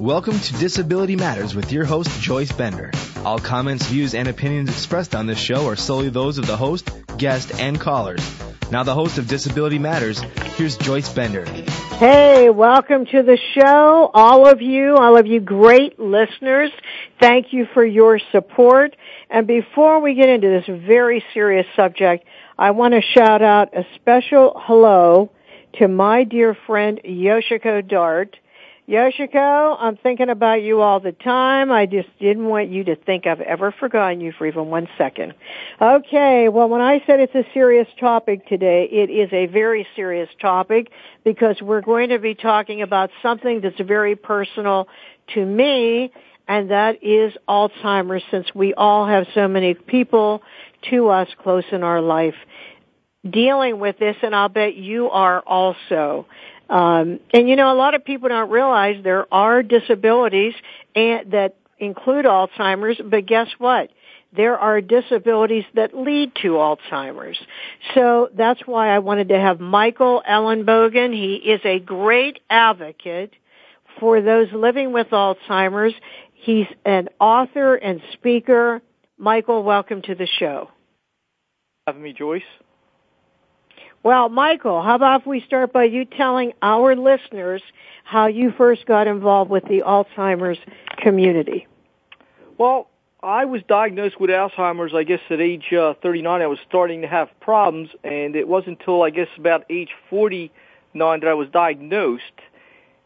Welcome to Disability Matters with your host, Joyce Bender. All comments, views, and opinions expressed on this show are solely those of the host, guest, and callers. Now, the host of Disability Matters, here's Joyce Bender. Hey, welcome to the show. All of you, all of you great listeners, thank you for your support. And before we get into this very serious subject, I want to shout out a special hello to my dear friend Yoshiko Dart Yoshiko, I'm thinking about you all the time. I just didn't want you to think I've ever forgotten you for even one second. Okay, well when I said it's a serious topic today, it is a very serious topic because we're going to be talking about something that's very personal to me and that is Alzheimer's since we all have so many people to us close in our life dealing with this and I'll bet you are also. Um, and you know, a lot of people don't realize there are disabilities and, that include Alzheimer's, but guess what? There are disabilities that lead to Alzheimer's. So that's why I wanted to have Michael Ellenbogen. He is a great advocate for those living with Alzheimer's. He's an author and speaker. Michael, welcome to the show. Having me, Joyce. Well, Michael, how about if we start by you telling our listeners how you first got involved with the Alzheimer's community? Well, I was diagnosed with Alzheimer's, I guess, at age uh, 39. I was starting to have problems, and it wasn't until, I guess, about age 49 that I was diagnosed.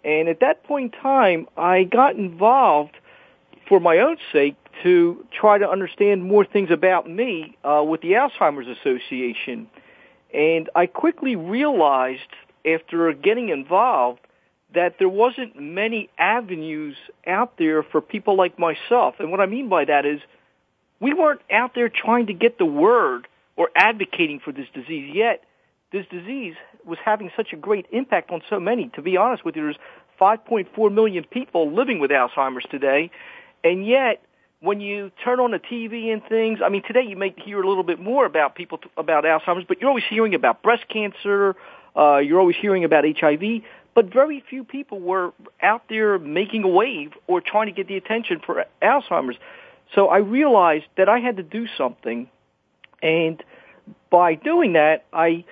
And at that point in time, I got involved for my own sake to try to understand more things about me uh, with the Alzheimer's Association. And I quickly realized after getting involved that there wasn't many avenues out there for people like myself. And what I mean by that is we weren't out there trying to get the word or advocating for this disease yet. This disease was having such a great impact on so many. To be honest with you, there's 5.4 million people living with Alzheimer's today, and yet when you turn on the TV and things, I mean, today you may hear a little bit more about people t- about Alzheimer's, but you're always hearing about breast cancer. Uh, you're always hearing about HIV, but very few people were out there making a wave or trying to get the attention for Alzheimer's. So I realized that I had to do something, and by doing that, I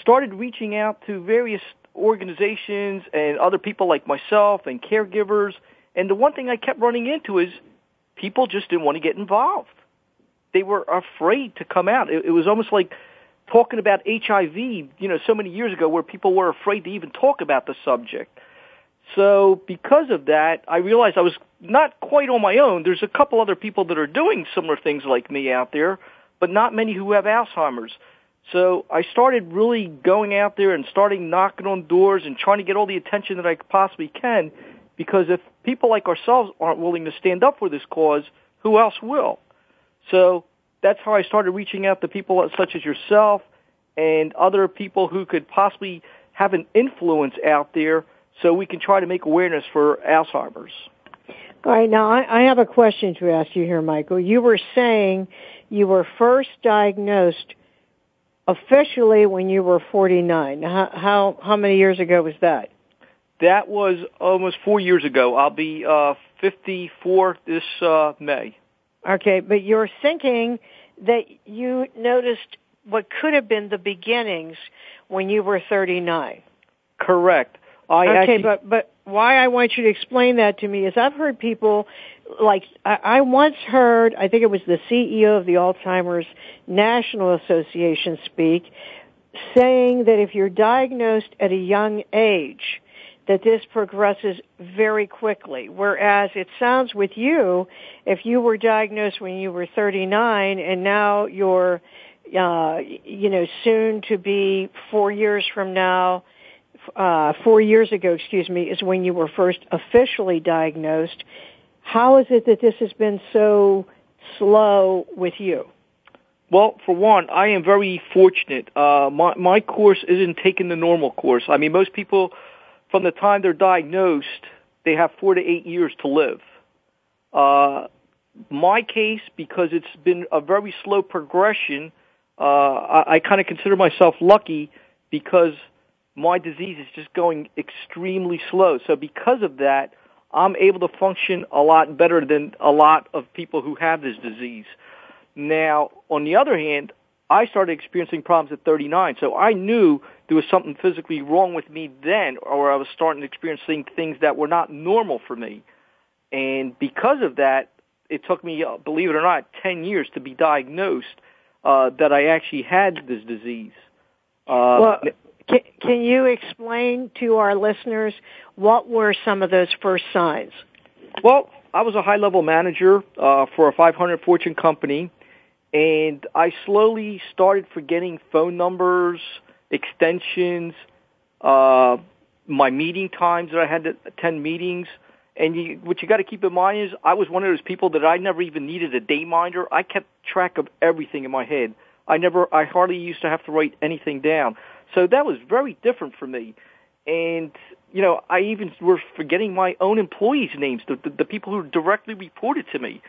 started reaching out to various organizations and other people like myself and caregivers. And the one thing I kept running into is people just didn't want to get involved. They were afraid to come out. It, it was almost like talking about HIV, you know, so many years ago where people were afraid to even talk about the subject. So because of that, I realized I was not quite on my own. There's a couple other people that are doing similar things like me out there, but not many who have Alzheimer's. So I started really going out there and starting knocking on doors and trying to get all the attention that I possibly can because if people like ourselves aren't willing to stand up for this cause, who else will? So that's how I started reaching out to people such as yourself and other people who could possibly have an influence out there so we can try to make awareness for Alzheimer's. All right, now I, I have a question to ask you here, Michael. You were saying you were first diagnosed officially when you were 49. How, how, how many years ago was that? That was almost four years ago. I'll be uh, 54 this uh, May. Okay, but you're thinking that you noticed what could have been the beginnings when you were 39. Correct. I okay, actually, but but why I want you to explain that to me is I've heard people like I, I once heard I think it was the CEO of the Alzheimer's National Association speak saying that if you're diagnosed at a young age that this progresses very quickly. Whereas it sounds with you, if you were diagnosed when you were 39 and now you're, uh, you know, soon to be four years from now, uh, four years ago, excuse me, is when you were first officially diagnosed. How is it that this has been so slow with you? Well, for one, I am very fortunate. Uh, my my course isn't taking the normal course. I mean, most people from the time they're diagnosed, they have four to eight years to live. Uh, my case, because it's been a very slow progression, uh, I, I kind of consider myself lucky because my disease is just going extremely slow. So because of that, I'm able to function a lot better than a lot of people who have this disease. Now, on the other hand, I started experiencing problems at 39, so I knew there was something physically wrong with me then, or I was starting to experience things that were not normal for me. And because of that, it took me, uh, believe it or not, 10 years to be diagnosed uh, that I actually had this disease. Uh, well, can, can you explain to our listeners what were some of those first signs? Well, I was a high level manager uh, for a 500 Fortune company, and I slowly started forgetting phone numbers, extensions, uh, my meeting times that I had to attend meetings. And you, what you got to keep in mind is I was one of those people that I never even needed a day minder. I kept track of everything in my head. I never, I hardly used to have to write anything down. So that was very different for me. And, you know, I even was forgetting my own employees' names, the, the, the people who directly reported to me.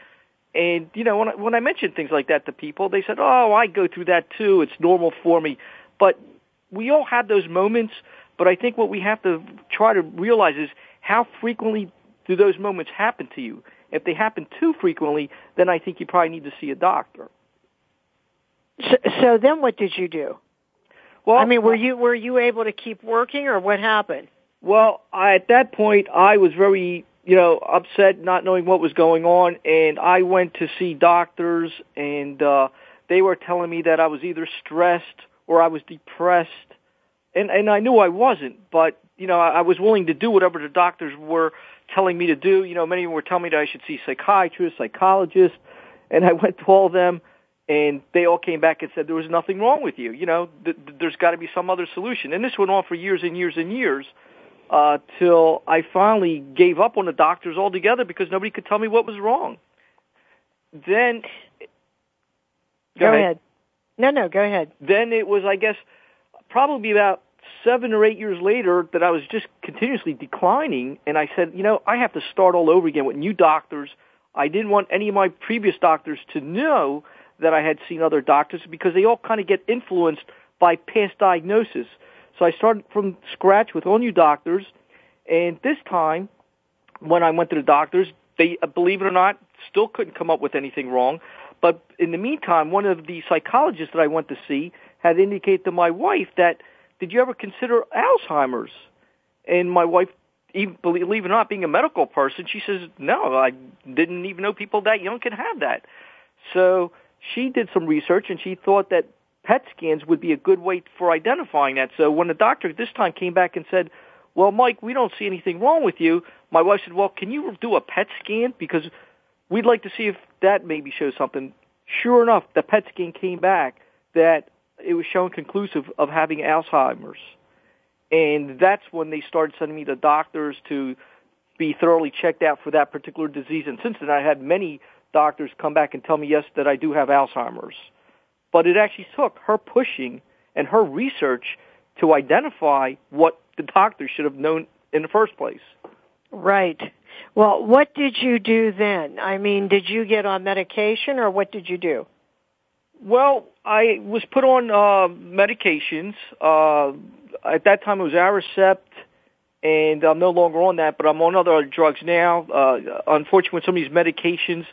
And, you know, when I, when I mentioned things like that to people, they said, oh, I go through that too. It's normal for me. But we all have those moments. But I think what we have to try to realize is how frequently do those moments happen to you? If they happen too frequently, then I think you probably need to see a doctor. So, so then what did you do? Well, I mean, were you were you able to keep working, or what happened? Well, I, at that point, I was very, you know, upset, not knowing what was going on, and I went to see doctors, and uh, they were telling me that I was either stressed or I was depressed, and and I knew I wasn't, but you know, I, I was willing to do whatever the doctors were telling me to do. You know, many were telling me that I should see psychiatrists, psychologists, and I went to all of them and they all came back and said there was nothing wrong with you. You know, th- there's got to be some other solution. And this went on for years and years and years uh, till I finally gave up on the doctors altogether because nobody could tell me what was wrong. Then, go, go ahead. ahead. No, no, go ahead. Then it was, I guess, probably about seven or eight years later that I was just continuously declining, and I said, you know, I have to start all over again with new doctors. I didn't want any of my previous doctors to know that I had seen other doctors because they all kind of get influenced by past diagnosis. So I started from scratch with all new doctors, and this time, when I went to the doctors, they, uh, believe it or not, still couldn't come up with anything wrong. But in the meantime, one of the psychologists that I went to see had indicated to my wife that, did you ever consider Alzheimer's? And my wife, even, believe it or not, being a medical person, she says, no, I didn't even know people that young can have that. So she did some research and she thought that PET scans would be a good way for identifying that. So when the doctor this time came back and said, well, Mike, we don't see anything wrong with you, my wife said, well, can you do a PET scan? Because we'd like to see if that maybe shows something. Sure enough, the PET scan came back that it was shown conclusive of having Alzheimer's. And that's when they started sending me to doctors to be thoroughly checked out for that particular disease. And since then, I had many doctors come back and tell me, yes, that I do have Alzheimer's. But it actually took her pushing and her research to identify what the doctor should have known in the first place. Right. Well, what did you do then? I mean, did you get on medication or what did you do? Well, I was put on uh, medications. Uh, at that time, it was Aricept, and I'm no longer on that, but I'm on other drugs now. Uh, unfortunately, with some of these medications,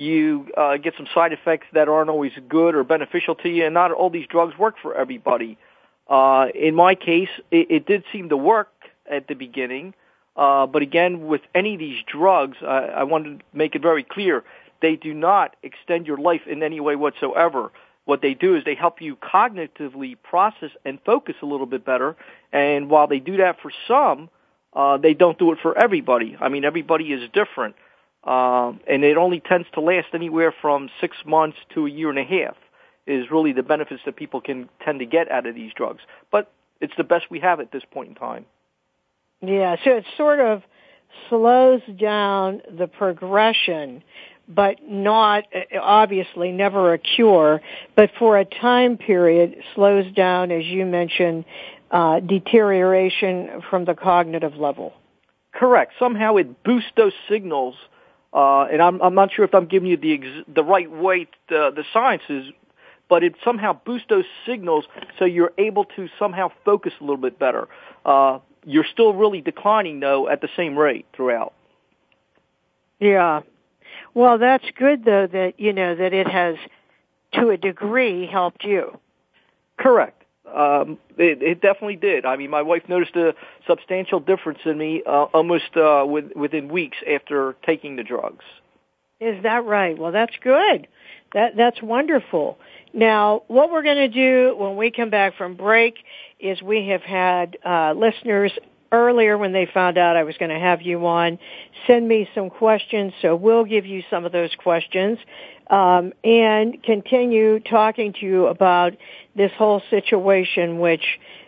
you uh, get some side effects that aren't always good or beneficial to you, and not all these drugs work for everybody. Uh, in my case, it, it did seem to work at the beginning, uh, but again, with any of these drugs, I wanted to make it very clear, they do not extend your life in any way whatsoever. What they do is they help you cognitively process and focus a little bit better, and while they do that for some, uh, they don't do it for everybody. I mean, everybody is different. Um, and it only tends to last anywhere from six months to a year and a half is really the benefits that people can tend to get out of these drugs. But it's the best we have at this point in time. Yeah, so it sort of slows down the progression, but not, obviously never a cure, but for a time period slows down, as you mentioned, uh, deterioration from the cognitive level. Correct. Somehow it boosts those signals uh, and I'm, I'm not sure if I'm giving you the ex- the right way the, the sciences, but it somehow boosts those signals so you're able to somehow focus a little bit better. Uh, you're still really declining though at the same rate throughout. Yeah. Well, that's good though that, you know, that it has to a degree helped you. Correct. Um, it, it definitely did. I mean, my wife noticed a substantial difference in me uh, almost uh, with, within weeks after taking the drugs. Is that right? Well, that's good. That that's wonderful. Now, what we're going to do when we come back from break is we have had uh, listeners earlier when they found out I was going to have you on send me some questions, so we'll give you some of those questions um, and continue talking to you about this whole situation, which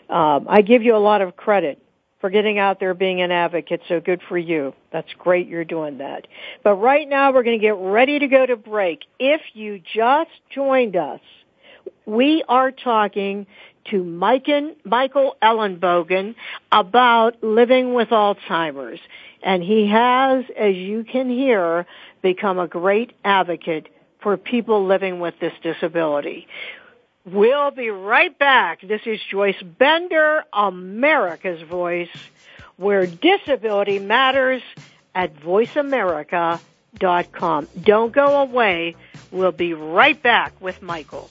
um, I give you a lot of credit for getting out there being an advocate. So good for you. That's great you're doing that. But right now we're going to get ready to go to break. If you just joined us, we are talking to Michael Ellenbogen about living with Alzheimer's. And he has, as you can hear, become a great advocate for people living with this disability. We'll be right back. This is Joyce Bender, America's Voice, where disability matters at voiceamerica.com. Don't go away. We'll be right back with Michael.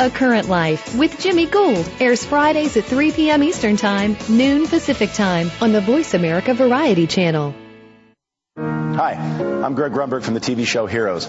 A Current Life with Jimmy Gould airs Fridays at 3 p.m. Eastern Time, noon Pacific Time on the Voice America Variety Channel. Hi, I'm Greg Grunberg from the TV show Heroes.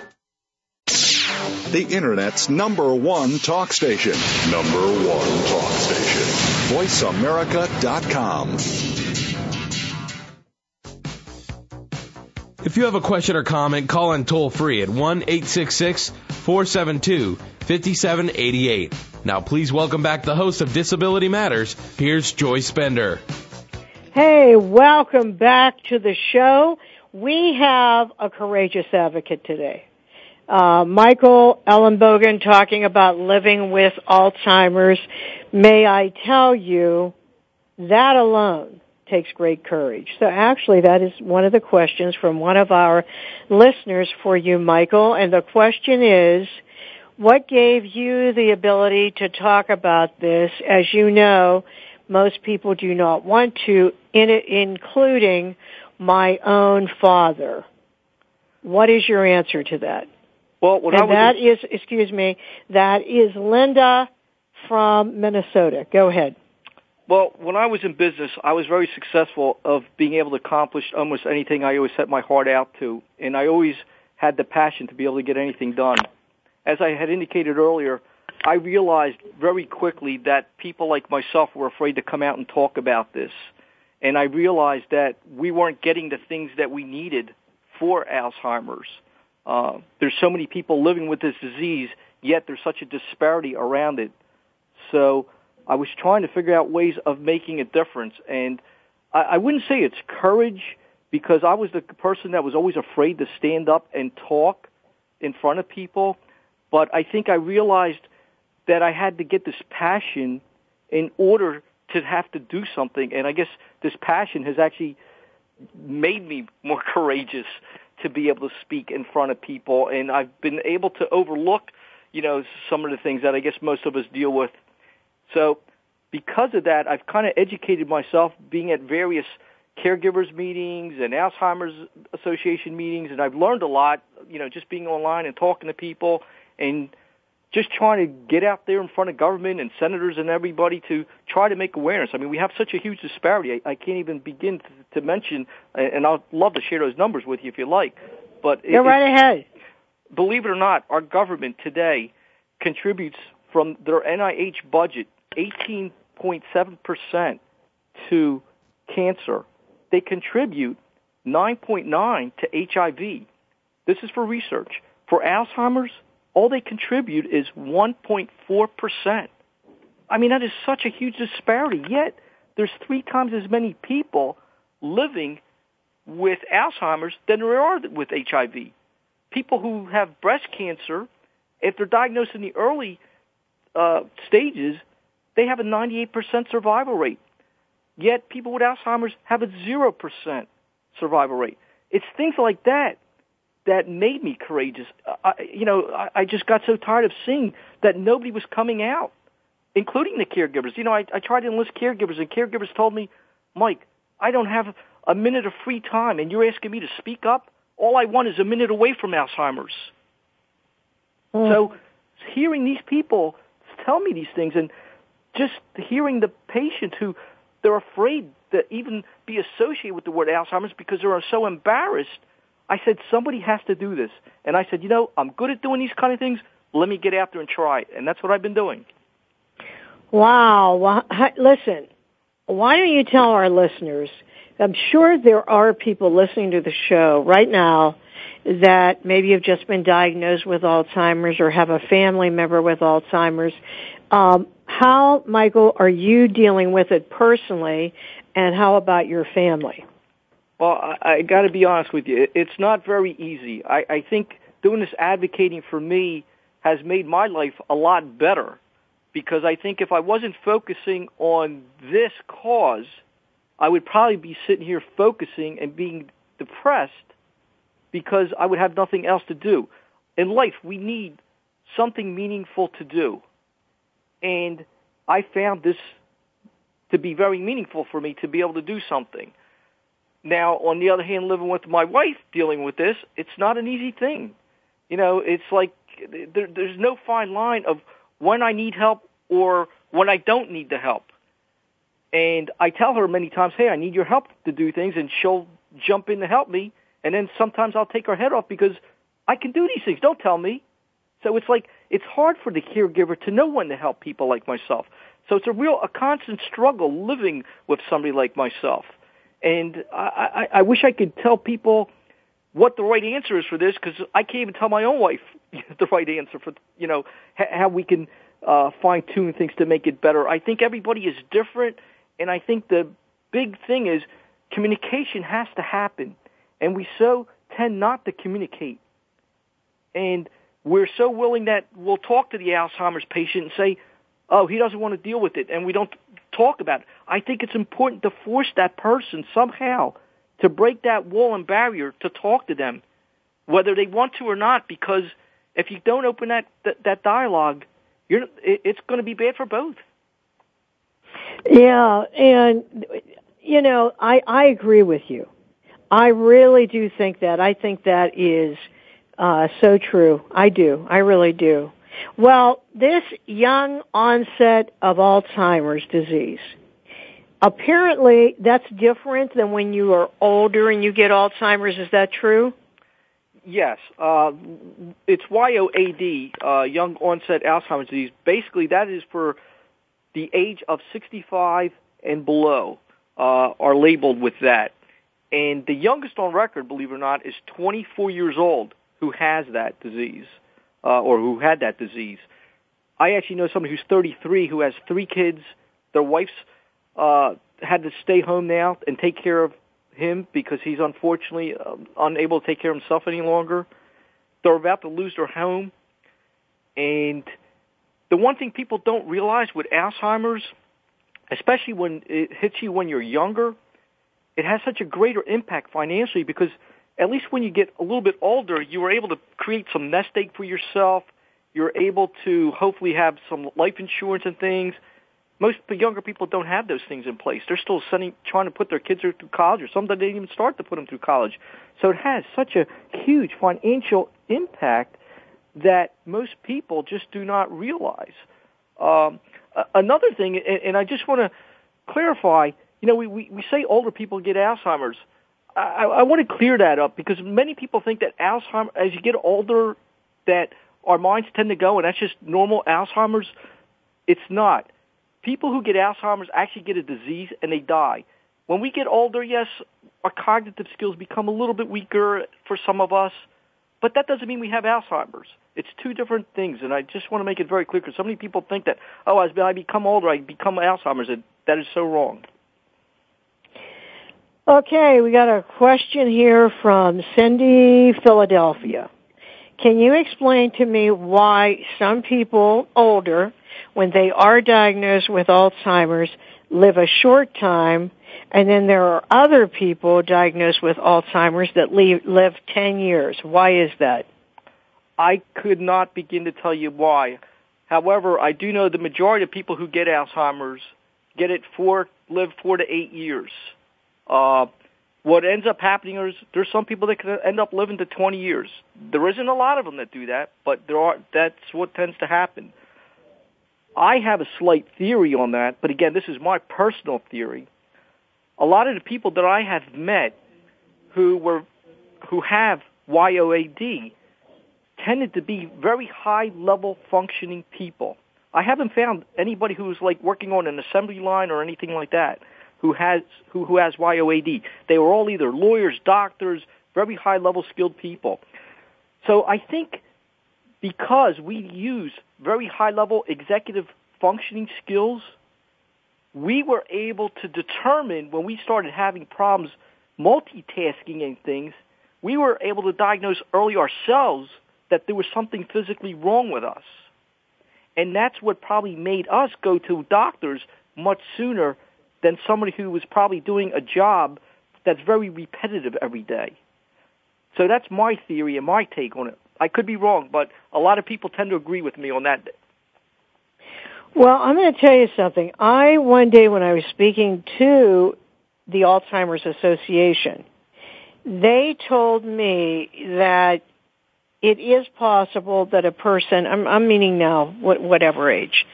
the Internet's number one talk station. Number one talk station. VoiceAmerica.com. If you have a question or comment, call in toll free at 1 866 472 5788. Now, please welcome back the host of Disability Matters. Here's Joyce Bender. Hey, welcome back to the show. We have a courageous advocate today uh, Michael Ellenbogen talking about living with Alzheimer's. May I tell you, that alone takes great courage. So actually that is one of the questions from one of our listeners for you, Michael. And the question is, what gave you the ability to talk about this? As you know, most people do not want to, including my own father. What is your answer to that? Well, and I was that is, excuse me, that is Linda from Minnesota. Go ahead. Well, when I was in business, I was very successful of being able to accomplish almost anything I always set my heart out to, and I always had the passion to be able to get anything done. As I had indicated earlier, I realized very quickly that people like myself were afraid to come out and talk about this. And I realized that we weren't getting the things that we needed for Alzheimer's. Uh, there's so many people living with this disease, yet there's such a disparity around it. So I was trying to figure out ways of making a difference. And I, I wouldn't say it's courage because I was the person that was always afraid to stand up and talk in front of people. But I think I realized that I had to get this passion in order to have to do something. And I guess this passion has actually made me more courageous to be able to speak in front of people, and I've been able to overlook, you know, some of the things that I guess most of us deal with. So, because of that, I've kind of educated myself, being at various, caregivers meetings and Alzheimer's Association meetings, and I've learned a lot. You know, just being online and talking to people and just trying to get out there in front of government and senators and everybody to try to make awareness. I mean, we have such a huge disparity. I, I can't even begin to, to mention, and I'd love to share those numbers with you if you like. But go right ahead. Believe it or not, our government today contributes from their NIH budget 18.7 percent to cancer. They contribute 9.9 to HIV. This is for research. For Alzheimer's, all they contribute is 1.4%. I mean, that is such a huge disparity. Yet, there's three times as many people living with Alzheimer's than there are with HIV. People who have breast cancer, if they're diagnosed in the early uh, stages, they have a 98% survival rate. Yet people with Alzheimer's have a 0% survival rate. It's things like that that made me courageous. I, you know, I, I just got so tired of seeing that nobody was coming out, including the caregivers. You know, I, I tried to enlist caregivers, and caregivers told me, Mike, I don't have a minute of free time, and you're asking me to speak up? All I want is a minute away from Alzheimer's. Mm. So hearing these people tell me these things and just hearing the patients who they're afraid to even be associated with the word Alzheimer's because they're so embarrassed I said, somebody has to do this. And I said, you know, I'm good at doing these kind of things. Let me get after and try. And that's what I've been doing. Wow. Well, listen, why don't you tell our listeners, I'm sure there are people listening to the show right now that maybe have just been diagnosed with Alzheimer's or have a family member with Alzheimer's. Um, how, Michael, are you dealing with it personally, and how about your family? Well, I, I got to be honest with you. It's not very easy. I, I think doing this advocating for me has made my life a lot better because I think if I wasn't focusing on this cause, I would probably be sitting here focusing and being depressed because I would have nothing else to do. In life, we need something meaningful to do. And I found this to be very meaningful for me to be able to do something. Now, on the other hand, living with my wife, dealing with this, it's not an easy thing. You know, it's like there, there's no fine line of when I need help or when I don't need the help. And I tell her many times, hey, I need your help to do things, and she'll jump in to help me. And then sometimes I'll take her head off because I can do these things. Don't tell me. So it's like it's hard for the caregiver to know when to help people like myself. So it's a real a constant struggle living with somebody like myself. And I, I, I wish I could tell people what the right answer is for this because I can't even tell my own wife the right answer for you know how we can uh, fine tune things to make it better. I think everybody is different, and I think the big thing is communication has to happen, and we so tend not to communicate, and we're so willing that we'll talk to the Alzheimer's patient and say, "Oh, he doesn't want to deal with it," and we don't talk about it. I think it's important to force that person somehow to break that wall and barrier to talk to them, whether they want to or not, because if you don't open that, that, that dialogue, you're, it's going to be bad for both. Yeah, and, you know, I, I agree with you. I really do think that. I think that is uh, so true. I do. I really do. Well, this young onset of Alzheimer's disease, apparently that's different than when you are older and you get Alzheimer's. Is that true? Yes. Uh, it's YOAD, uh, young onset Alzheimer's disease. Basically, that is for the age of 65 and below uh, are labeled with that. And the youngest on record, believe it or not, is 24 years old who has that disease uh, or who had that disease. I actually know somebody who's 33 who has three kids. Their wife's uh, had to stay home now and take care of him because he's unfortunately uh, unable to take care of himself any longer. They're about to lose their home. And the one thing people don't realize with Alzheimer's, especially when it hits you when you're younger, it has such a greater impact financially because – at least when you get a little bit older, you were able to create some nest egg for yourself. You're able to hopefully have some life insurance and things. most the younger people don't have those things in place. They're still sending, trying to put their kids through college, or some that didn't even start to put them through college. So it has such a huge financial impact that most people just do not realize. Um, another thing, and I just want to clarify, you know, we, we, we say older people get Alzheimer's. I, I want to clear that up because many people think that Alzheimer's, as you get older, that our minds tend to go, and that's just normal Alzheimer's. It's not. People who get Alzheimer's actually get a disease and they die. When we get older, yes, our cognitive skills become a little bit weaker for some of us, but that doesn't mean we have Alzheimer's. It's two different things, and I just want to make it very clear because so many people think that, oh, as I become older, I become Alzheimer's. And that is so wrong. Okay, we got a question here from Cindy, Philadelphia. Can you explain to me why some people older, when they are diagnosed with Alzheimer's, live a short time, and then there are other people diagnosed with Alzheimer's that live 10 years? Why is that? I could not begin to tell you why. However, I do know the majority of people who get Alzheimer's get it for live four to eight years. Uh, what ends up happening is there's some people that can end up living to 20 years. There isn't a lot of them that do that, but there are. That's what tends to happen. I have a slight theory on that, but again, this is my personal theory. A lot of the people that I have met who were who have YOAD tended to be very high level functioning people. I haven't found anybody who's like working on an assembly line or anything like that who has who, who has YOAD. They were all either lawyers, doctors, very high level skilled people. So I think because we use very high level executive functioning skills, we were able to determine when we started having problems multitasking and things, we were able to diagnose early ourselves that there was something physically wrong with us. And that's what probably made us go to doctors much sooner than somebody who was probably doing a job that's very repetitive every day. So that's my theory and my take on it. I could be wrong, but a lot of people tend to agree with me on that. Well, I'm going to tell you something. I, one day when I was speaking to the Alzheimer's Association, they told me that it is possible that a person, I'm, I'm meaning now, whatever age,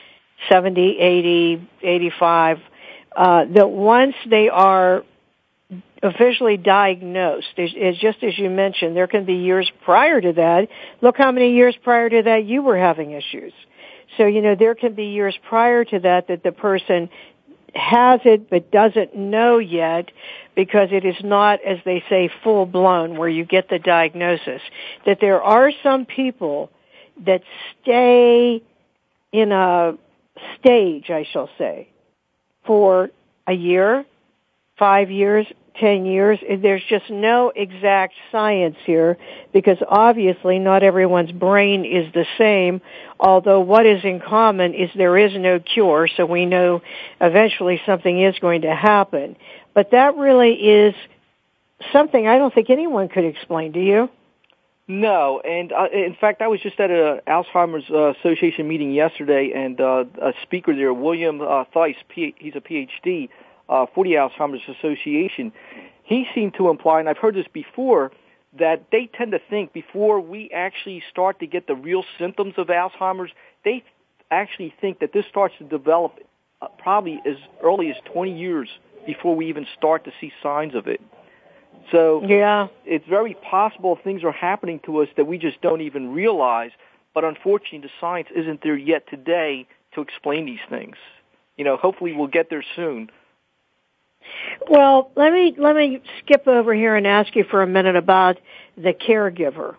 70, 80, 85, uh, that once they are officially diagnosed, it's just as you mentioned, there can be years prior to that. Look how many years prior to that you were having issues. So, you know, there can be years prior to that that the person has it but doesn't know yet because it is not, as they say, full blown where you get the diagnosis. That there are some people that stay in a stage, I shall say, for a year, five years, ten years. There's just no exact science here because obviously not everyone's brain is the same. Although what is in common is there is no cure, so we know eventually something is going to happen. But that really is something I don't think anyone could explain. Do you? No, and uh, in fact, I was just at an Alzheimer's uh, Association meeting yesterday, and uh, a speaker there, William uh, Thies, P- he's a PhD uh, for the Alzheimer's Association. He seemed to imply, and I've heard this before, that they tend to think before we actually start to get the real symptoms of Alzheimer's, they actually think that this starts to develop uh, probably as early as 20 years before we even start to see signs of it. So yeah, it's very possible things are happening to us that we just don't even realize. But unfortunately, the science isn't there yet today to explain these things. You know, hopefully we'll get there soon. Well, let me let me skip over here and ask you for a minute about the caregiver.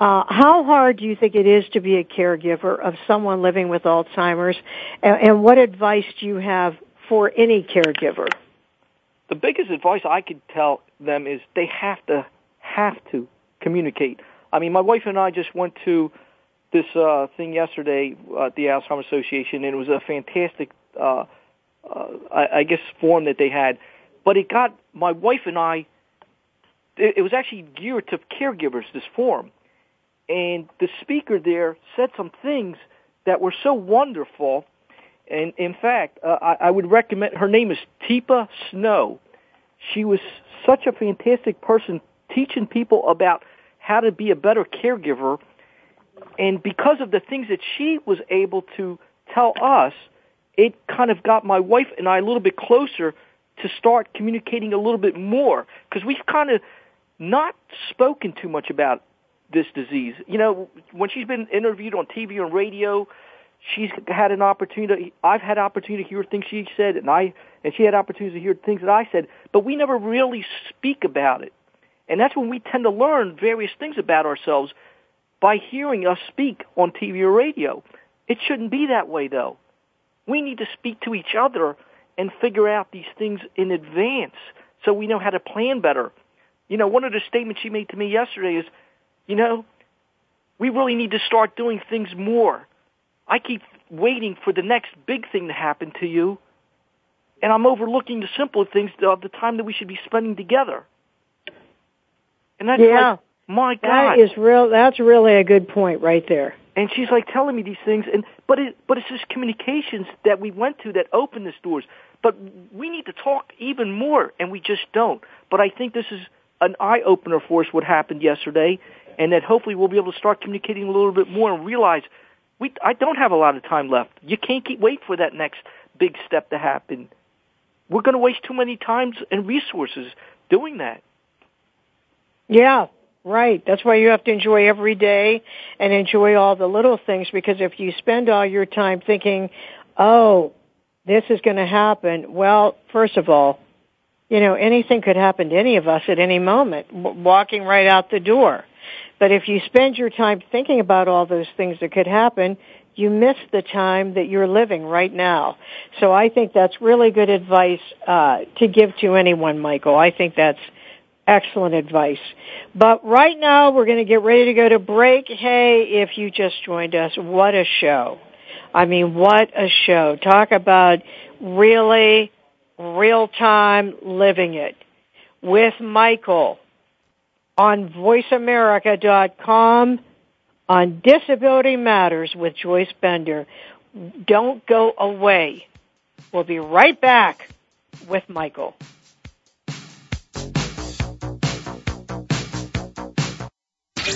Uh, how hard do you think it is to be a caregiver of someone living with Alzheimer's, and, and what advice do you have for any caregiver? The biggest advice I could tell them is they have to have to communicate. I mean, my wife and I just went to this uh, thing yesterday at the Alzheimer's Association, and it was a fantastic, uh, uh, I, I guess, forum that they had. But it got my wife and I. It, was actually geared to caregivers. This forum, and the speaker there said some things that were so wonderful And in fact, uh, I, I would recommend, her name is Teepa Snow. She was such a fantastic person teaching people about how to be a better caregiver. And because of the things that she was able to tell us, it kind of got my wife and I a little bit closer to start communicating a little bit more because we've kind of not spoken too much about this disease. You know, when she's been interviewed on TV and radio, she's had an opportunity. I've had opportunity to hear things she said, and I and she had opportunity to hear things that I said, but we never really speak about it. And that's when we tend to learn various things about ourselves by hearing us speak on TV or radio. It shouldn't be that way, though. We need to speak to each other and figure out these things in advance so we know how to plan better. You know, one of the statements she made to me yesterday is, you know, we really need to start doing things more. I keep waiting for the next big thing to happen to you, and I'm overlooking the simple things of the time that we should be spending together. And that's yeah. like, my God. That is real, that's really a good point right there. And she's like telling me these things, and but it but it's just communications that we went to that opened these doors. But we need to talk even more, and we just don't. But I think this is an eye opener for us what happened yesterday, and that hopefully we'll be able to start communicating a little bit more and realize we I don't have a lot of time left. You can't keep wait for that next big step to happen. We're going to waste too many times and resources doing that. Yeah, right. That's why you have to enjoy every day and enjoy all the little things because if you spend all your time thinking, "Oh, this is going to happen." Well, first of all, you know, anything could happen to any of us at any moment, walking right out the door. But if you spend your time thinking about all those things that could happen, you miss the time that you're living right now. So I think that's really good advice uh, to give to anyone, Michael. I think that's excellent advice. But right now we're going to get ready to go to break. Hey, if you just joined us, what a show. I mean, what a show. Talk about really real time living it with Michael on voiceamerica.com on Disability Matters with Joyce Bender. Don't go away. We'll be right back with Michael.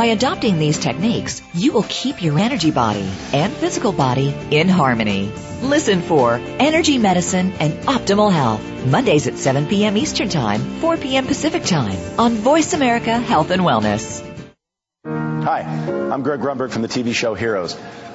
By adopting these techniques, you will keep your energy body and physical body in harmony. Listen for Energy Medicine and Optimal Health, Mondays at 7 p.m. Eastern Time, 4 p.m. Pacific Time on Voice America Health and Wellness. Hi, I'm Greg Grunberg from the TV show Heroes.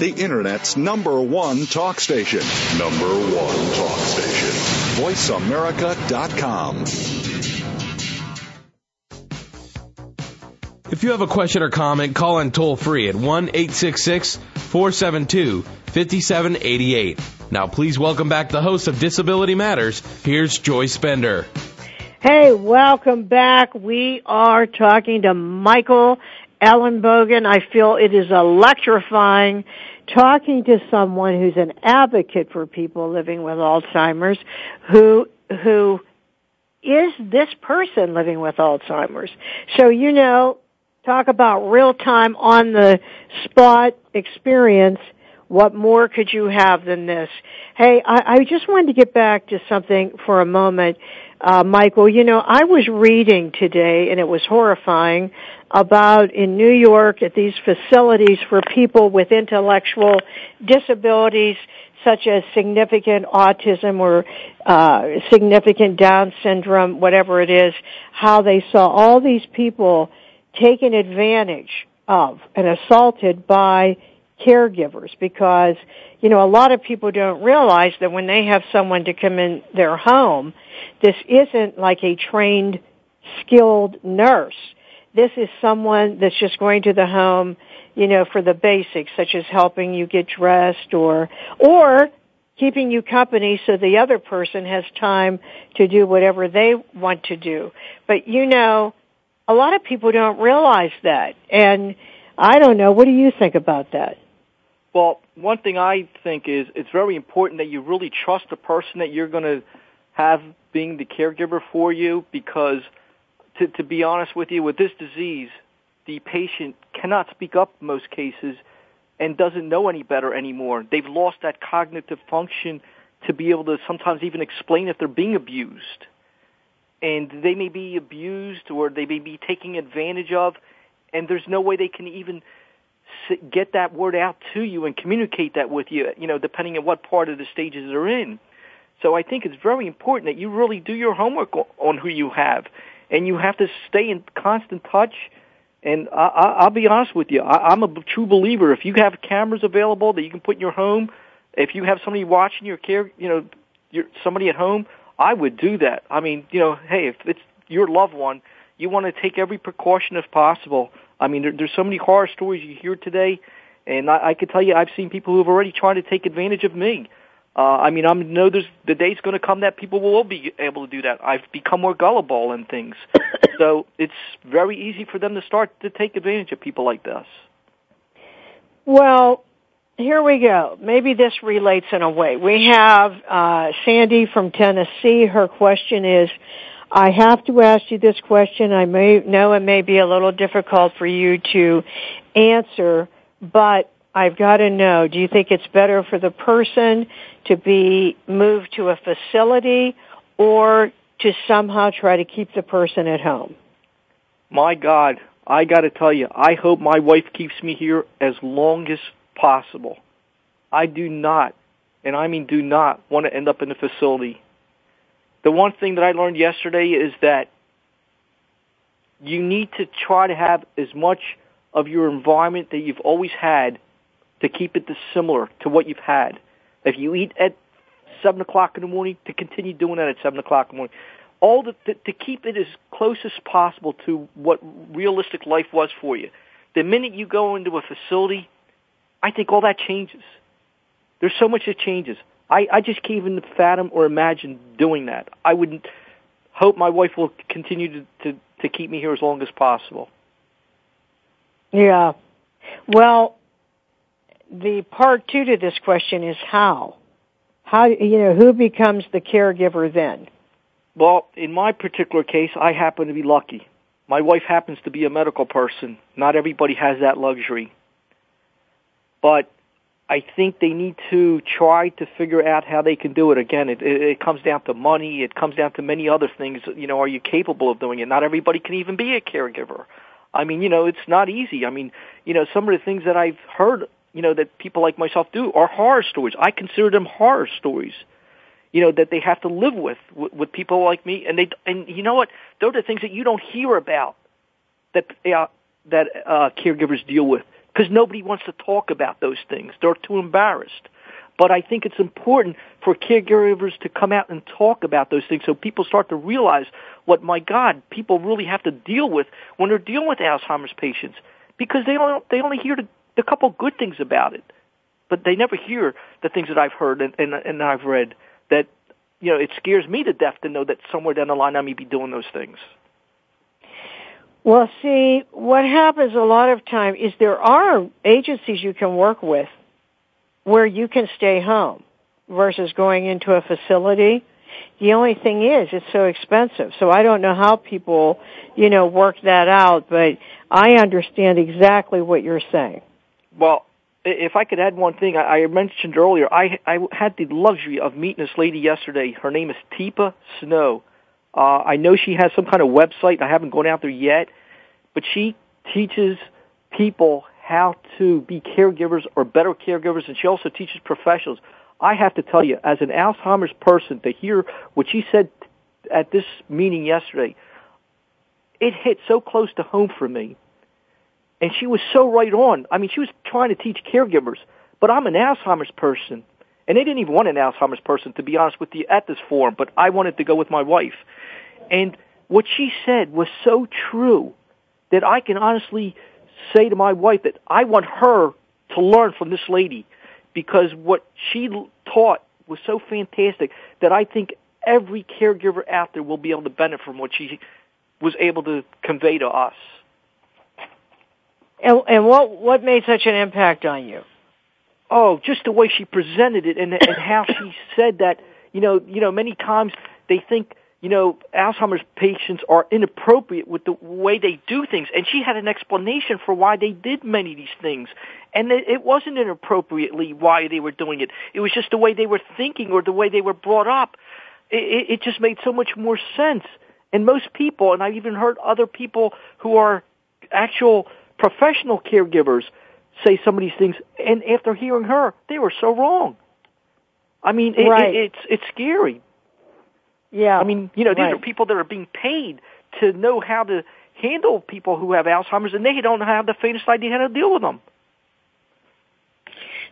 the Internet's number one talk station. Number one talk station. VoiceAmerica.com. If you have a question or comment, call in toll free at 1 866 472 5788. Now, please welcome back the host of Disability Matters. Here's Joyce Bender. Hey, welcome back. We are talking to Michael Ellenbogen. I feel it is electrifying talking to someone who's an advocate for people living with Alzheimer's who who is this person living with Alzheimer's. So you know, talk about real time on the spot experience. What more could you have than this? Hey, I, I just wanted to get back to something for a moment, uh, Michael. You know, I was reading today, and it was horrifying, about in New York at these facilities for people with intellectual disabilities such as significant autism or uh, significant Down syndrome, whatever it is, how they saw all these people taken advantage of and assaulted by caregivers because, you know, a lot of people don't realize that when they have someone to come in their home, this isn't like a trained, skilled nurse. This is someone that's just going to the home, you know, for the basics, such as helping you get dressed or, or keeping you company so the other person has time to do whatever they want to do. But you know, a lot of people don't realize that. And I don't know, what do you think about that? Well, one thing I think is it's very important that you really trust the person that you're going to have being the caregiver for you because to, to be honest with you, with this disease, the patient cannot speak up most cases and doesn't know any better anymore. They've lost that cognitive function to be able to sometimes even explain if they're being abused. And they may be abused or they may be taking advantage of, and there's no way they can even get that word out to you and communicate that with you, you know, depending on what part of the stages they're in. So I think it's very important that you really do your homework on who you have, and you have to stay in constant touch. And I, I, I'll be honest with you, I, I'm a true believer. If you have cameras available that you can put in your home, if you have somebody watching your care, you know, your somebody at home, I would do that. I mean, you know, hey, if it's your loved one, you want to take every precaution if possible I mean, there, there's so many horror stories you hear today, and I, I can tell you, I've seen people who have already tried to take advantage of me. Uh, I mean, I know there's the day's going to come that people will be able to do that. I've become more gullible and things, so it's very easy for them to start to take advantage of people like this. Well, here we go. Maybe this relates in a way. We have uh, Sandy from Tennessee. Her question is, I have to ask you this question. I may know it may be a little difficult for you to answer, but I've got to know, do you think it's better for the person to be moved to a facility or to somehow try to keep the person at home? My God, I got to tell you, I hope my wife keeps me here as long as possible. I do not, and I mean do not, want to end up in a facility the one thing that I learned yesterday is that you need to try to have as much of your environment that you've always had to keep it similar to what you've had. If you eat at seven o'clock in the morning, to continue doing that at seven o'clock in the morning. All the, to, to keep it as close as possible to what realistic life was for you. The minute you go into a facility, I think all that changes. There's so much that changes. I, I just can't even fathom or imagine doing that. I would hope my wife will continue to, to, to keep me here as long as possible. Yeah. Well, the part two to this question is how? How, you know, who becomes the caregiver then? Well, in my particular case, I happen to be lucky. My wife happens to be a medical person. Not everybody has that luxury. But I think they need to try to figure out how they can do it. Again, it, it, it comes down to money. It comes down to many other things. You know, are you capable of doing it? Not everybody can even be a caregiver. I mean, you know, it's not easy. I mean, you know, some of the things that I've heard, you know, that people like myself do are horror stories. I consider them horror stories. You know that they have to live with with, with people like me, and they and you know what? Those are things that you don't hear about that uh, that uh, caregivers deal with because nobody wants to talk about those things. They're too embarrassed. But I think it's important for caregivers to come out and talk about those things so people start to realize what, my God, people really have to deal with when they're dealing with Alzheimer's patients because they don't, they only hear the, the couple good things about it. But they never hear the things that I've heard and, and, and I've read that, you know, it scares me to death to know that somewhere down the line I may be doing those things. Well, see, what happens a lot of time is there are agencies you can work with where you can stay home versus going into a facility. The only thing is it's so expensive. So I don't know how people, you know, work that out, but I understand exactly what you're saying. Well, if I could add one thing, I, mentioned earlier, I, I had the luxury of meeting this lady yesterday. Her name is Teepa Snow. Uh, I know she has some kind of website. I haven't gone out there yet, but she teaches people how to be caregivers or better caregivers, and she also teaches professionals. I have to tell you, as an Alzheimer's person, to hear what she said at this meeting yesterday, it hit so close to home for me and she was so right on. I mean, she was trying to teach caregivers, but I'm an Alzheimer's person. And they didn't even want an Alzheimer's person, to be honest with you, at this forum, but I wanted to go with my wife. And what she said was so true that I can honestly say to my wife that I want her to learn from this lady because what she taught was so fantastic that I think every caregiver out there will be able to benefit from what she was able to convey to us. And, and what what made such an impact on you? Oh, just the way she presented it and and how she said that. You know, you know, many times they think you know Alzheimer's patients are inappropriate with the way they do things, and she had an explanation for why they did many of these things, and it wasn't inappropriately why they were doing it. It was just the way they were thinking or the way they were brought up. It, it just made so much more sense. And most people, and I've even heard other people who are actual professional caregivers say some of these things, and after hearing her, they were so wrong. I mean, it, right. it, it's it's scary. Yeah. I mean, you know, these right. are people that are being paid to know how to handle people who have Alzheimer's, and they don't have the faintest idea how to deal with them.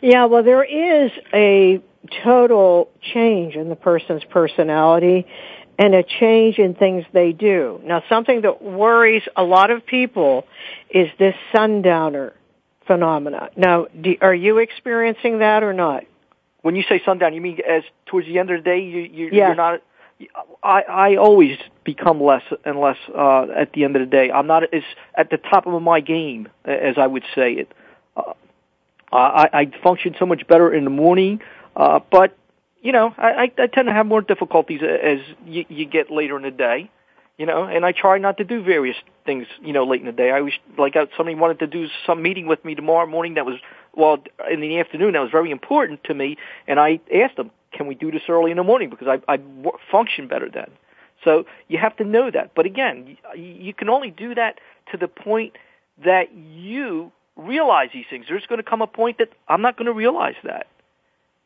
Yeah, well, there is a total change in the person's personality and a change in things they do. Now, something that worries a lot of people is this sundowner phenomena. Now, do, are you experiencing that or not? When you say sundown, you mean as towards the end of the day, you, you, Yeah. you're not. I I always become less and less uh, at the end of the day. I'm not as at the top of my game, as I would say it. Uh, I, I function so much better in the morning, uh, but you know, I, I, tend to have more difficulties as you, you get later in the day. You know, and I try not to do various things. You know, late in the day. I wish, like, uh, somebody wanted to do some meeting with me tomorrow morning. That was well in the afternoon. That was very important to me, and I asked them, "Can we do this early in the morning?" Because I I function better then. So you have to know that. But again, you can only do that to the point that you realize these things. There's going to come a point that I'm not going to realize that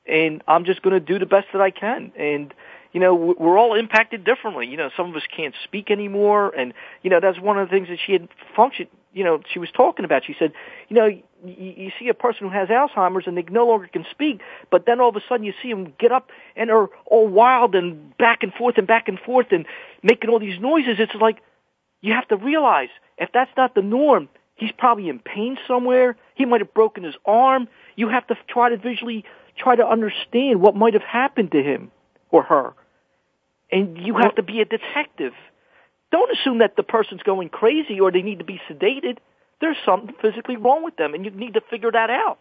and I'm just going to do the best that I can. And you know, we're all impacted differently. You know, some of us can't speak anymore, and you know that's one of the things that she had functioned. You know, she was talking about. She said, you know, you, you see a person who has Alzheimer's and they no longer can speak, but then all of a sudden you see them get up and are all wild and back and forth and back and forth and making all these noises. It's like you have to realize if that's not the norm, he's probably in pain somewhere. He might have broken his arm. You have to try to visually try to understand what might have happened to him or her. And you have to be a detective. Don't assume that the person's going crazy or they need to be sedated. There's something physically wrong with them, and you need to figure that out.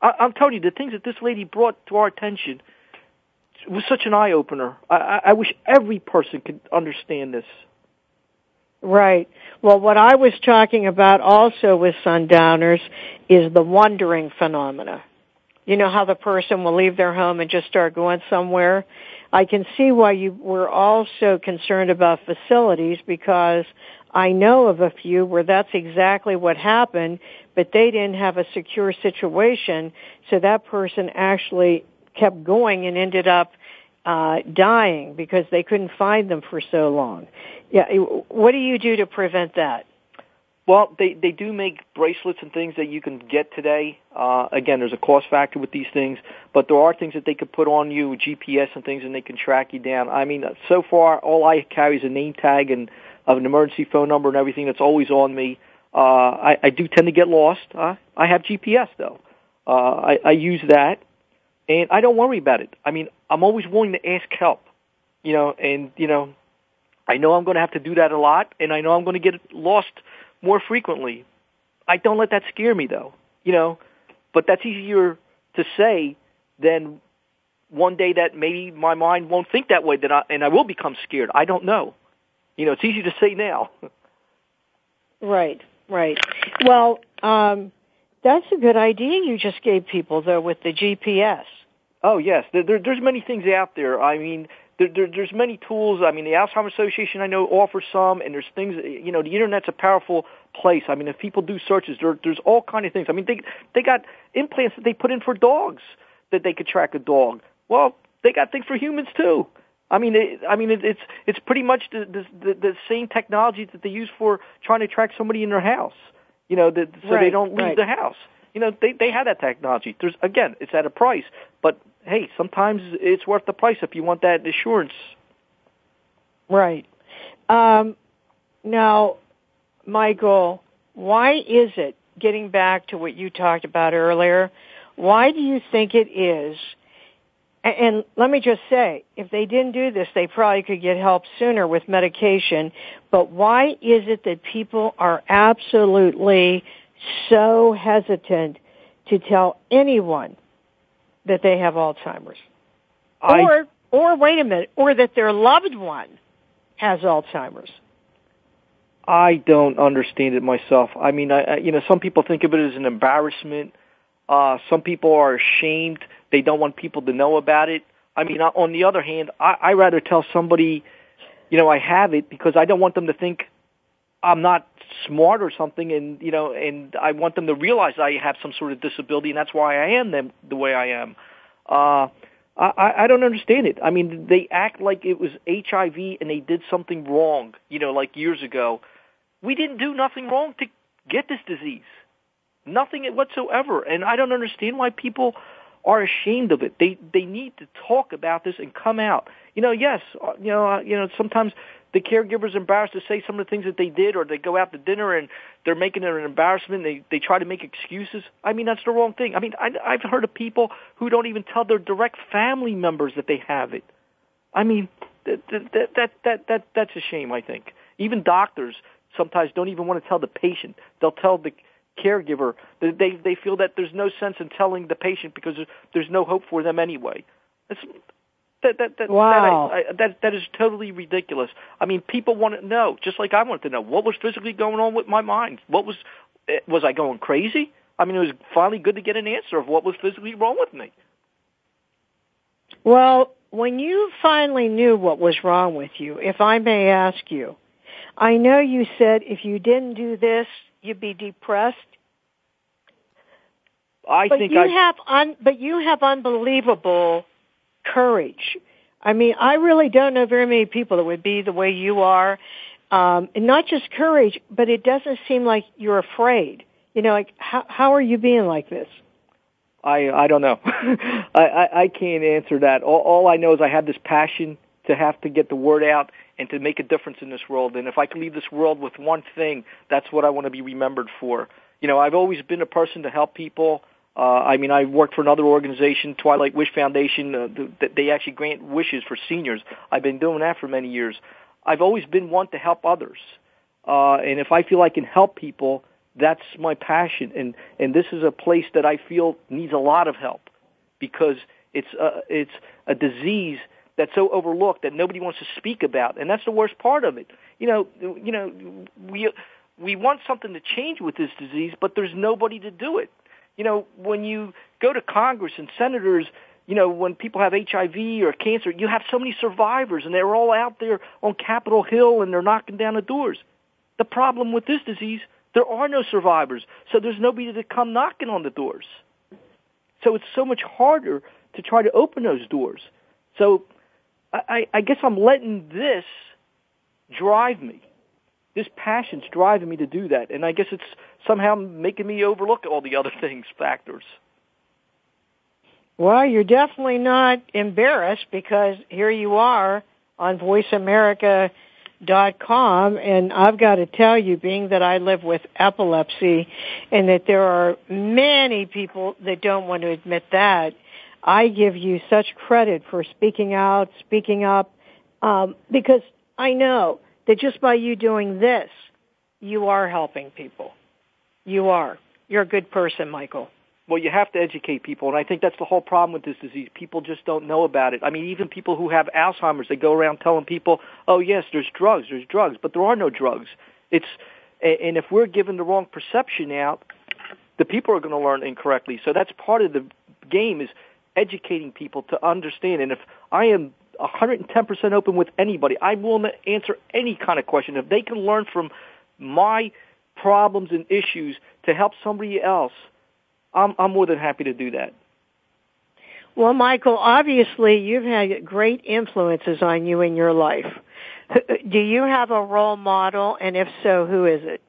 I, I'm telling you, the things that this lady brought to our attention was such an eye opener. I, I, I wish every person could understand this. Right. Well, what I was talking about also with sundowners is the wandering phenomena. You know how the person will leave their home and just start going somewhere? I can see why you were also concerned about facilities because I know of a few where that's exactly what happened, but they didn't have a secure situation, so that person actually kept going and ended up uh, dying because they couldn't find them for so long. Yeah, what do you do to prevent that? Well, they they do make bracelets and things that you can get today. Uh, again, there's a cost factor with these things, but there are things that they could put on you, GPS and things, and they can track you down. I mean, so far all I carry is a name tag and of an emergency phone number and everything that's always on me. Uh, I, I do tend to get lost. Uh, I have GPS though. Uh, I, I use that, and I don't worry about it. I mean, I'm always willing to ask help. You know, and you know, I know I'm going to have to do that a lot, and I know I'm going to get lost more frequently. I don't let that scare me though, you know, but that's easier to say than one day that maybe my mind won't think that way that I, and I will become scared. I don't know. You know, it's easy to say now. Right, right. Well, um, That's a good idea you just gave people though with the GPS. Oh yes, there, there, there's many things out there. I mean, there, there, there's many tools. I mean, the Alzheimer's Association I know offers some, and there's things. You know, the internet's a powerful place. I mean, if people do searches, there, there's all kind of things. I mean, they they got implants that they put in for dogs that they could track a dog. Well, they got things for humans too. I mean, it, I mean, it, it's it's pretty much the, the the same technology that they use for trying to track somebody in their house. You know, that, so right, they don't leave right. the house. You know, they they have that technology. There's again, it's at a price, but hey, sometimes it's worth the price if you want that assurance. Right. Um, now, Michael, why is it? Getting back to what you talked about earlier, why do you think it is? And, and let me just say, if they didn't do this, they probably could get help sooner with medication. But why is it that people are absolutely so hesitant to tell anyone that they have Alzheimer's? I- or, or wait a minute, or that their loved one has Alzheimer's. I don't understand it myself. I mean, I, I you know, some people think of it as an embarrassment. Uh, some people are ashamed. They don't want people to know about it. I mean, on the other hand, I, I rather tell somebody, you know, I have it because I don't want them to think I'm not smart or something, and you know, and I want them to realize I have some sort of disability, and that's why I am them the way I am. Uh, I, I don't understand it. I mean, they act like it was HIV and they did something wrong, you know, like years ago. We didn't do nothing wrong to get this disease. Nothing whatsoever. And I don't understand why people are ashamed of it. They they need to talk about this and come out. You know, yes, uh, you know, uh, you know, sometimes the caregiver's embarrassed to say some of the things that they did, or they go out to dinner and they're making it an embarrassment. They they try to make excuses. I mean, that's the wrong thing. I mean, I, I've heard of people who don't even tell their direct family members that they have it. I mean, that that that that, that that's a shame. I think even doctors sometimes don't even want to tell the patient. They'll tell the caregiver. They they, they feel that there's no sense in telling the patient because there's, there's no hope for them anyway. It's, that that that, Wow. that, I, that that is totally ridiculous. I mean, people want to know, just like I wanted to know, what was physically going on with my mind. What was eh, was I going crazy? I mean, it was finally good to get an answer of what was physically wrong with me. Well, when you finally knew what was wrong with you, if I may ask you, I know you said if you didn't do this, you'd be depressed. I but think you I have un, but you have unbelievable courage. I mean, I really don't know very many people that would be the way you are. Um, and not just courage, but it doesn't seem like you're afraid. You know, like how how are you being like this? I I don't know. I, I I can't answer that. All, all I know is I have this passion to have to get the word out and to make a difference in this world. And if I can leave this world with one thing, that's what I want to be remembered for. You know, I've always been a person to help people. Uh, I mean, I worked for another organization, Twilight Wish Foundation. Uh, th- they actually grant wishes for seniors. I've been doing that for many years. I've always been one to help others. Uh, and if I feel I can help people, that's my passion. And, and this is a place that I feel needs a lot of help because it's, uh, it's a disease that's so overlooked that nobody wants to speak about. And that's the worst part of it. You know, you know, we, we want something to change with this disease, but there's nobody to do it. You know, when you go to Congress and senators, you know, when people have HIV or cancer, you have so many survivors and they're all out there on Capitol Hill and they're knocking down the doors. The problem with this disease, there are no survivors, so there's nobody to come knocking on the doors. So it's so much harder to try to open those doors. So I, I guess I'm letting this drive me. This passion's driving me to do that, and I guess it's somehow making me overlook all the other things, factors. Well, you're definitely not embarrassed because here you are on voiceamerica.com and I've got to tell you being that I live with epilepsy and that there are many people that don't want to admit that, I give you such credit for speaking out, speaking up, um, because I know that just by you doing this, you are helping people. You are. You're a good person, Michael. Well, you have to educate people, and I think that's the whole problem with this disease. People just don't know about it. I mean, even people who have Alzheimer's, they go around telling people, "Oh, yes, there's drugs, there's drugs," but there are no drugs. It's and if we're given the wrong perception out, the people are going to learn incorrectly. So that's part of the game is educating people to understand. And if I am 110% open with anybody, I'm willing to answer any kind of question. If they can learn from my problems and issues to help somebody else, I'm, I'm more than happy to do that. Well, Michael, obviously you've had great influences on you in your life. Do you have a role model, and if so, who is it?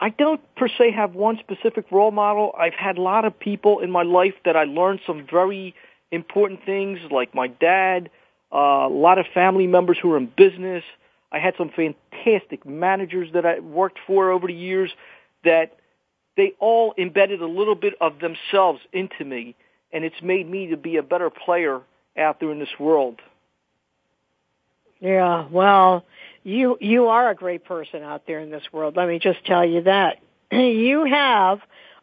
I don't per se have one specific role model. I've had a lot of people in my life that I learned some very important things, like my dad, a lot of family members who are in business. I had some fantastic managers that I worked for over the years that they all embedded a little bit of themselves into me, and it's made me to be a better player out there in this world. Yeah, well, you you are a great person out there in this world. Let me just tell you that. You have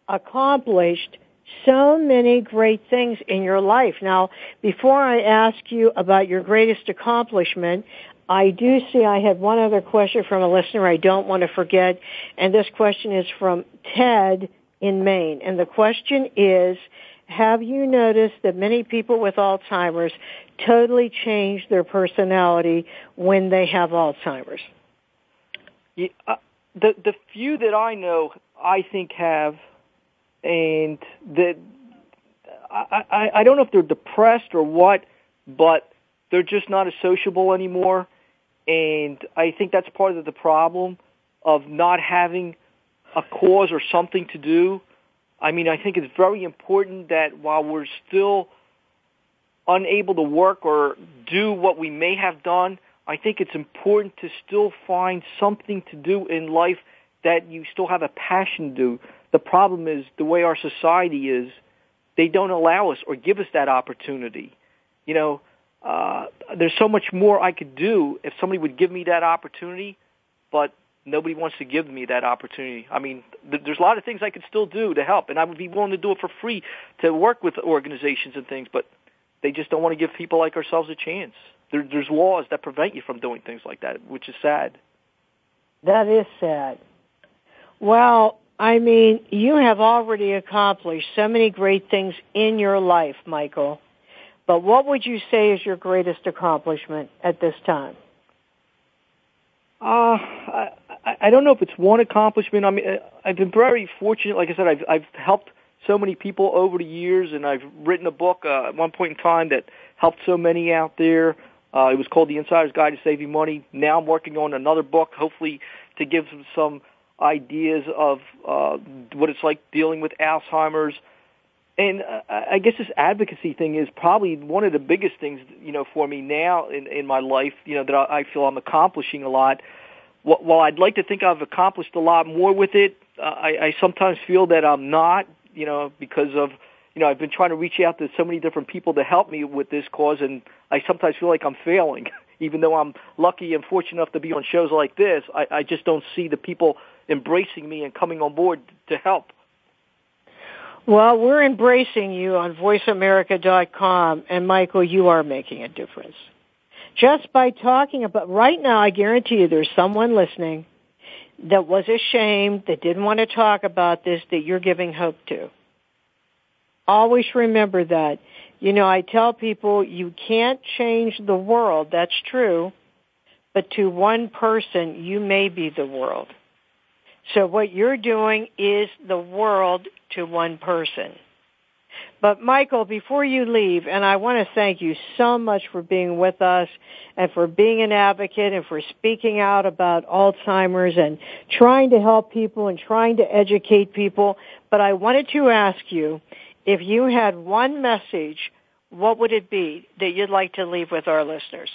accomplished so many great things in your life. Now, before I ask you about your greatest accomplishment, I do see I had one other question from a listener I don't want to forget, and this question is from Ted in Maine. And the question is, have you noticed that many people with Alzheimer's totally change their personality when they have Alzheimer's? Yeah, uh, the the few that I know, I think have, and that I, I I don't know if they're depressed or what, but they're just not as sociable anymore, and I think that's part of the problem of not having a cause or something to do. I mean, I think it's very important that while we're still unable to work or do what we may have done, I think it's important to still find something to do in life that you still have a passion to do. The problem is the way our society is, they don't allow us or give us that opportunity. You know, uh, there's so much more I could do if somebody would give me that opportunity, but nobody wants to give me that opportunity. I mean, th- there's a lot of things I could still do to help, and I would be willing to do it for free to work with organizations and things, but they just don't want to give people like ourselves a chance. There, there's laws that prevent you from doing things like that, which is sad. That is sad. Well, I mean, you have already accomplished so many great things in your life, Michael. But what would you say is your greatest accomplishment at this time? Uh, I, I don't know if it's one accomplishment. I mean, I've been very fortunate. Like I said, I've, I've helped so many people over the years, and I've written a book uh, at one point in time that helped so many out there. Uh, it was called The Insider's Guide to Saving Money. Now I'm working on another book, hopefully to give some ideas of uh, what it's like dealing with Alzheimer's. And uh, I guess this advocacy thing is probably one of the biggest things, you know, for me now in, in my life, you know, that I, I feel I'm accomplishing a lot. While I'd like to think I've accomplished a lot more with it, uh, I, I sometimes feel that I'm not you know, because of, you know, I've been trying to reach out to so many different people to help me with this cause, and I sometimes feel like I'm failing. Even though I'm lucky and fortunate enough to be on shows like this, I, I just don't see the people embracing me and coming on board to help. Well, we're embracing you on VoiceAmerica.com, and Michael, you are making a difference. Just by talking about, right now, I guarantee you there's someone listening that was ashamed, that didn't want to talk about this, that you're giving hope to. Always remember that. You know, I tell people you can't change the world, that's true, but to one person, you may be the world. So what you're doing is the world to one person. But Michael, before you leave, and I want to thank you so much for being with us and for being an advocate and for speaking out about Alzheimer's and trying to help people and trying to educate people. But I wanted to ask you, if you had one message, what would it be that you'd like to leave with our listeners?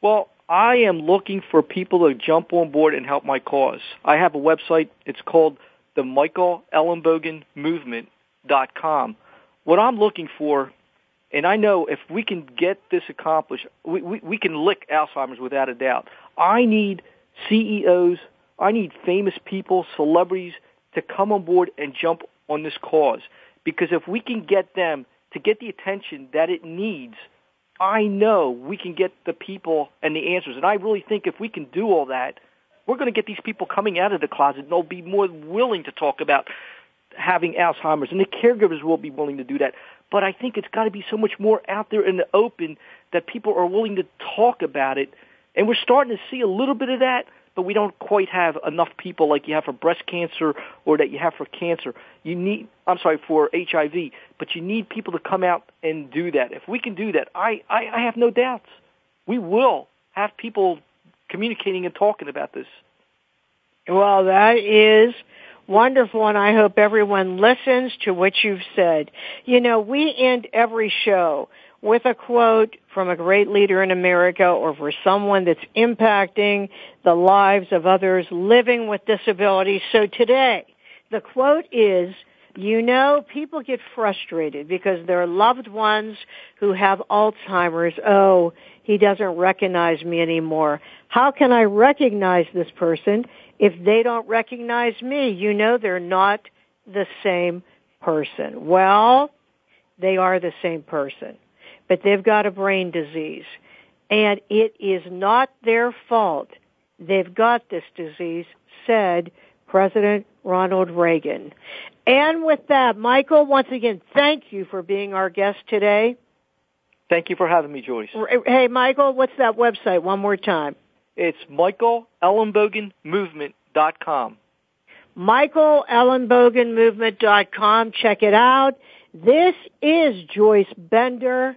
Well, I am looking for people to jump on board and help my cause. I have a website. It's called the Michael Ellenbogen Movement.com what I'm looking for, and I know if we can get this accomplished, we, we, we can lick Alzheimer's without a doubt. I need CEOs, I need famous people, celebrities to come on board and jump on this cause. Because if we can get them to get the attention that it needs, I know we can get the people and the answers. And I really think if we can do all that, we're going to get these people coming out of the closet and they'll be more willing to talk about having Alzheimer's, and the caregivers will be willing to do that. But I think it's got to be so much more out there in the open that people are willing to talk about it. And we're starting to see a little bit of that, but we don't quite have enough people like you have for breast cancer or that you have for cancer. You need, I'm sorry, for HIV, but you need people to come out and do that. If we can do that, I, I, I have no doubts. We will have people communicating and talking about this. Well, that is wonderful, and I hope everyone listens to what you've said. You know, we end every show with a quote from a great leader in America or for someone that's impacting the lives of others living with disabilities. So today, the quote is, you know, people get frustrated because their loved ones who have Alzheimer's, oh, he doesn't recognize me anymore. How can I recognize this person if they don't recognize me? You know they're not the same person. Well, they are the same person but they've got a brain disease. And it is not their fault. They've got this disease, said President Ronald Reagan. And with that, Michael, once again, thank you for being our guest today. Thank you for having me, Joyce. Hey, Michael, what's that website? One more time. It's michaelellenbogenmovement.com. michaelellenbogenmovement.com. Check it out. This is Joyce Bender.